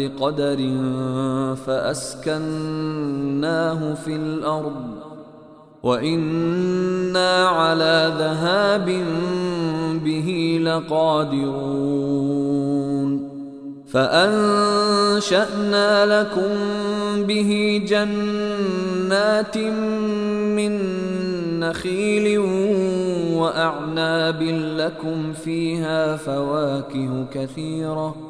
بقدر فأسكناه في الأرض وإنا على ذهاب به لقادرون فأنشأنا لكم به جنات من نخيل وأعناب لكم فيها فواكه كثيرة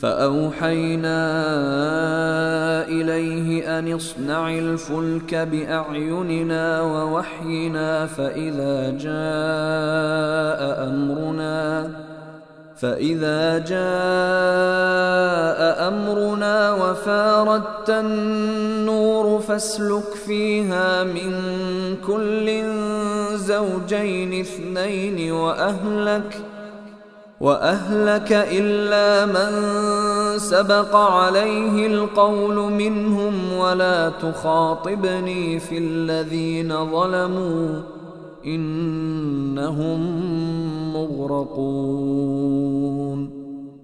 فأوحينا إليه أن اصنع الفلك بأعيننا ووحينا فإذا جاء أمرنا فإذا جاء أمرنا وفاردت النور فاسلك فيها من كل زوجين اثنين وأهلك وأهلك إلا من سبق عليه القول منهم ولا تخاطبني في الذين ظلموا إنهم مغرقون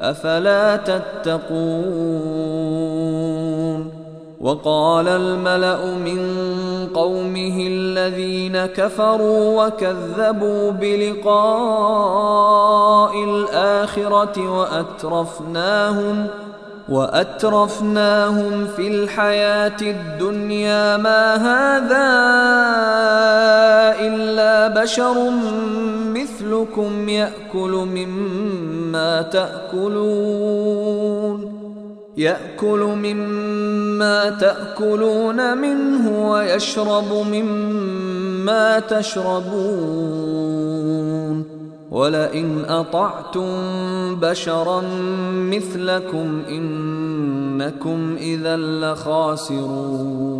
أفلا تتقون؟ وقال الملأ من قومه الذين كفروا وكذبوا بلقاء الآخرة وأترفناهم ۖ وأترفناهم في الحياة الدنيا ما هذا إلا بشر مثلكم يأكل مما تأكلون. يأكل مما تأكلون منه ويشرب مما تشربون. ولئن أطعتم بشرا مثلكم إنكم إذا لخاسرون.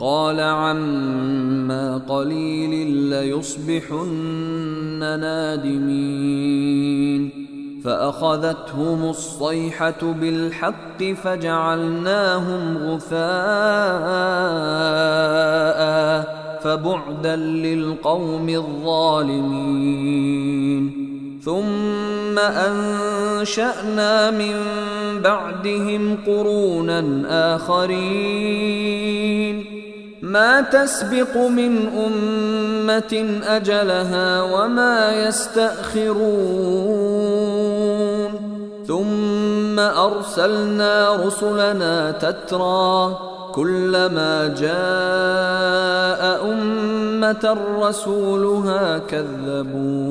قال عما قليل ليصبحن نادمين. فأخذتهم الصيحة بالحق فجعلناهم غثاء فبعدا للقوم الظالمين. ثم أنشأنا من بعدهم قرونا آخرين. ما تسبق من أمة أجلها وما يستأخرون. ثم أرسلنا رسلنا تترى كلما جاء أمة رسولها كذبوه.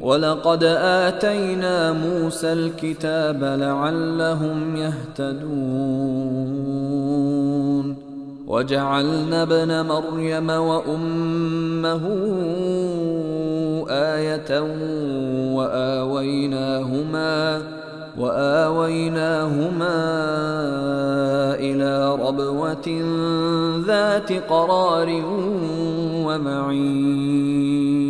ولقد آتينا موسى الكتاب لعلهم يهتدون. وجعلنا ابن مريم وأمه آية وآويناهما وآويناهما إلى ربوة ذات قرار ومعين.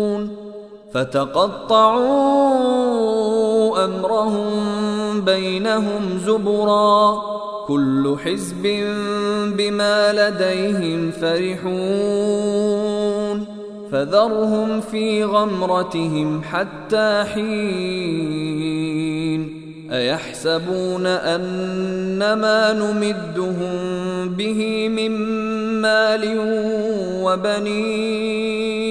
فتقطعوا أمرهم بينهم زبرا. كل حزب بما لديهم فرحون. فذرهم في غمرتهم حتى حين. أيحسبون ان ما نمدهم به من مال وبنين؟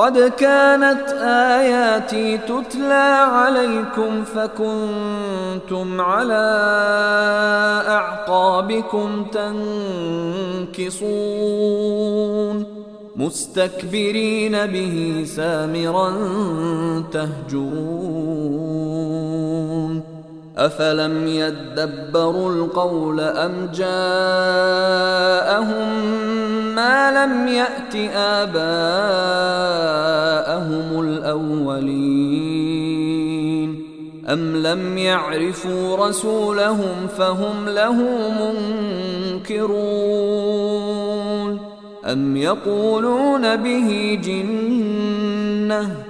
قد كانت آياتي تتلى عليكم فكنتم على أعقابكم تنكصون مستكبرين به سامرا تهجرون افلم يدبروا القول ام جاءهم ما لم يات اباءهم الاولين أم لم يعرفوا رسولهم فهم له منكرون أم يقولون به جنة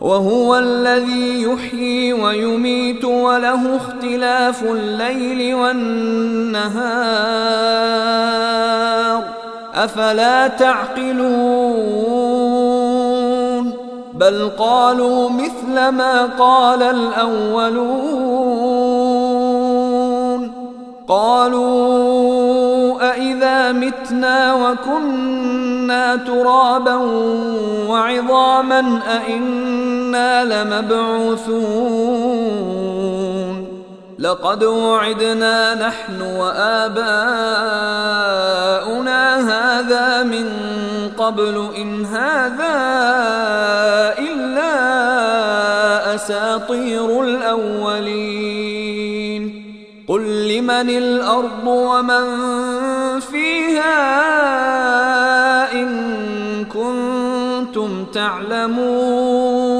وهو الذي يحيي ويميت وله اختلاف الليل والنهار. أفلا تعقلون؟ بل قالوا مثل ما قال الأولون. قالوا أإذا متنا وكنا ترابا وعظاما أإنا لمبعوثون لقد وعدنا نحن وآباؤنا هذا من قبل إن هذا إلا أساطير الأولين قل لمن الأرض ومن فيها إن كنتم تعلمون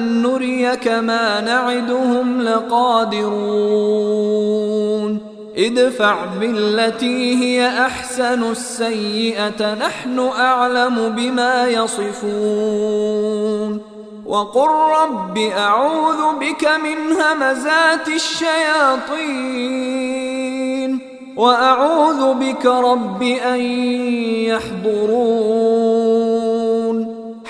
نريك ما نعدهم لقادرون. ادفع بالتي هي أحسن السيئة نحن أعلم بما يصفون. وقل رب أعوذ بك من همزات الشياطين وأعوذ بك رب أن يحضرون.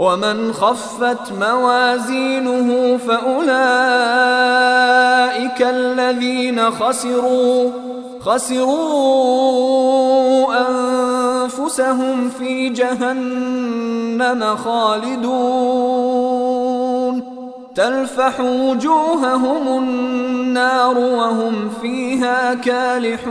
ومن خفت موازينه فأولئك الذين خسروا خسروا أنفسهم في جهنم خالدون. تلفح وجوههم النار وهم فيها كالحون.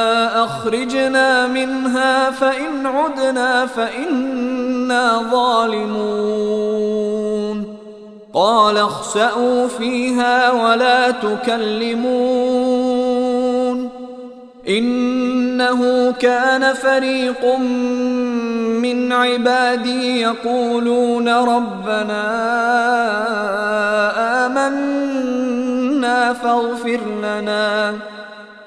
أخرجنا منها فإن عدنا فإنا ظالمون. قال اخسأوا فيها ولا تكلمون. إنه كان فريق من عبادي يقولون ربنا آمنا فاغفر لنا.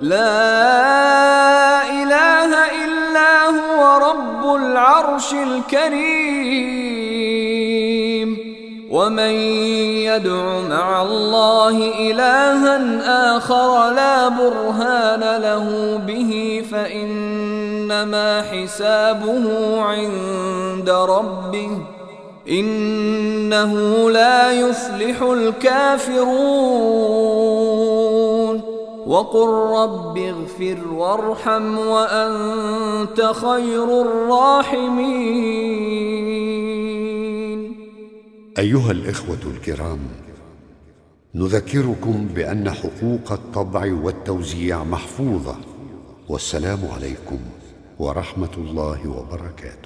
لا إله إلا هو رب العرش الكريم. ومن يدع مع الله إلها آخر لا برهان له به فإنما حسابه عند ربه. إنه لا يفلح الكافرون. وقل رب اغفر وارحم وأنت خير الراحمين. أيها الإخوة الكرام نذكركم بأن حقوق الطبع والتوزيع محفوظة والسلام عليكم ورحمة الله وبركاته.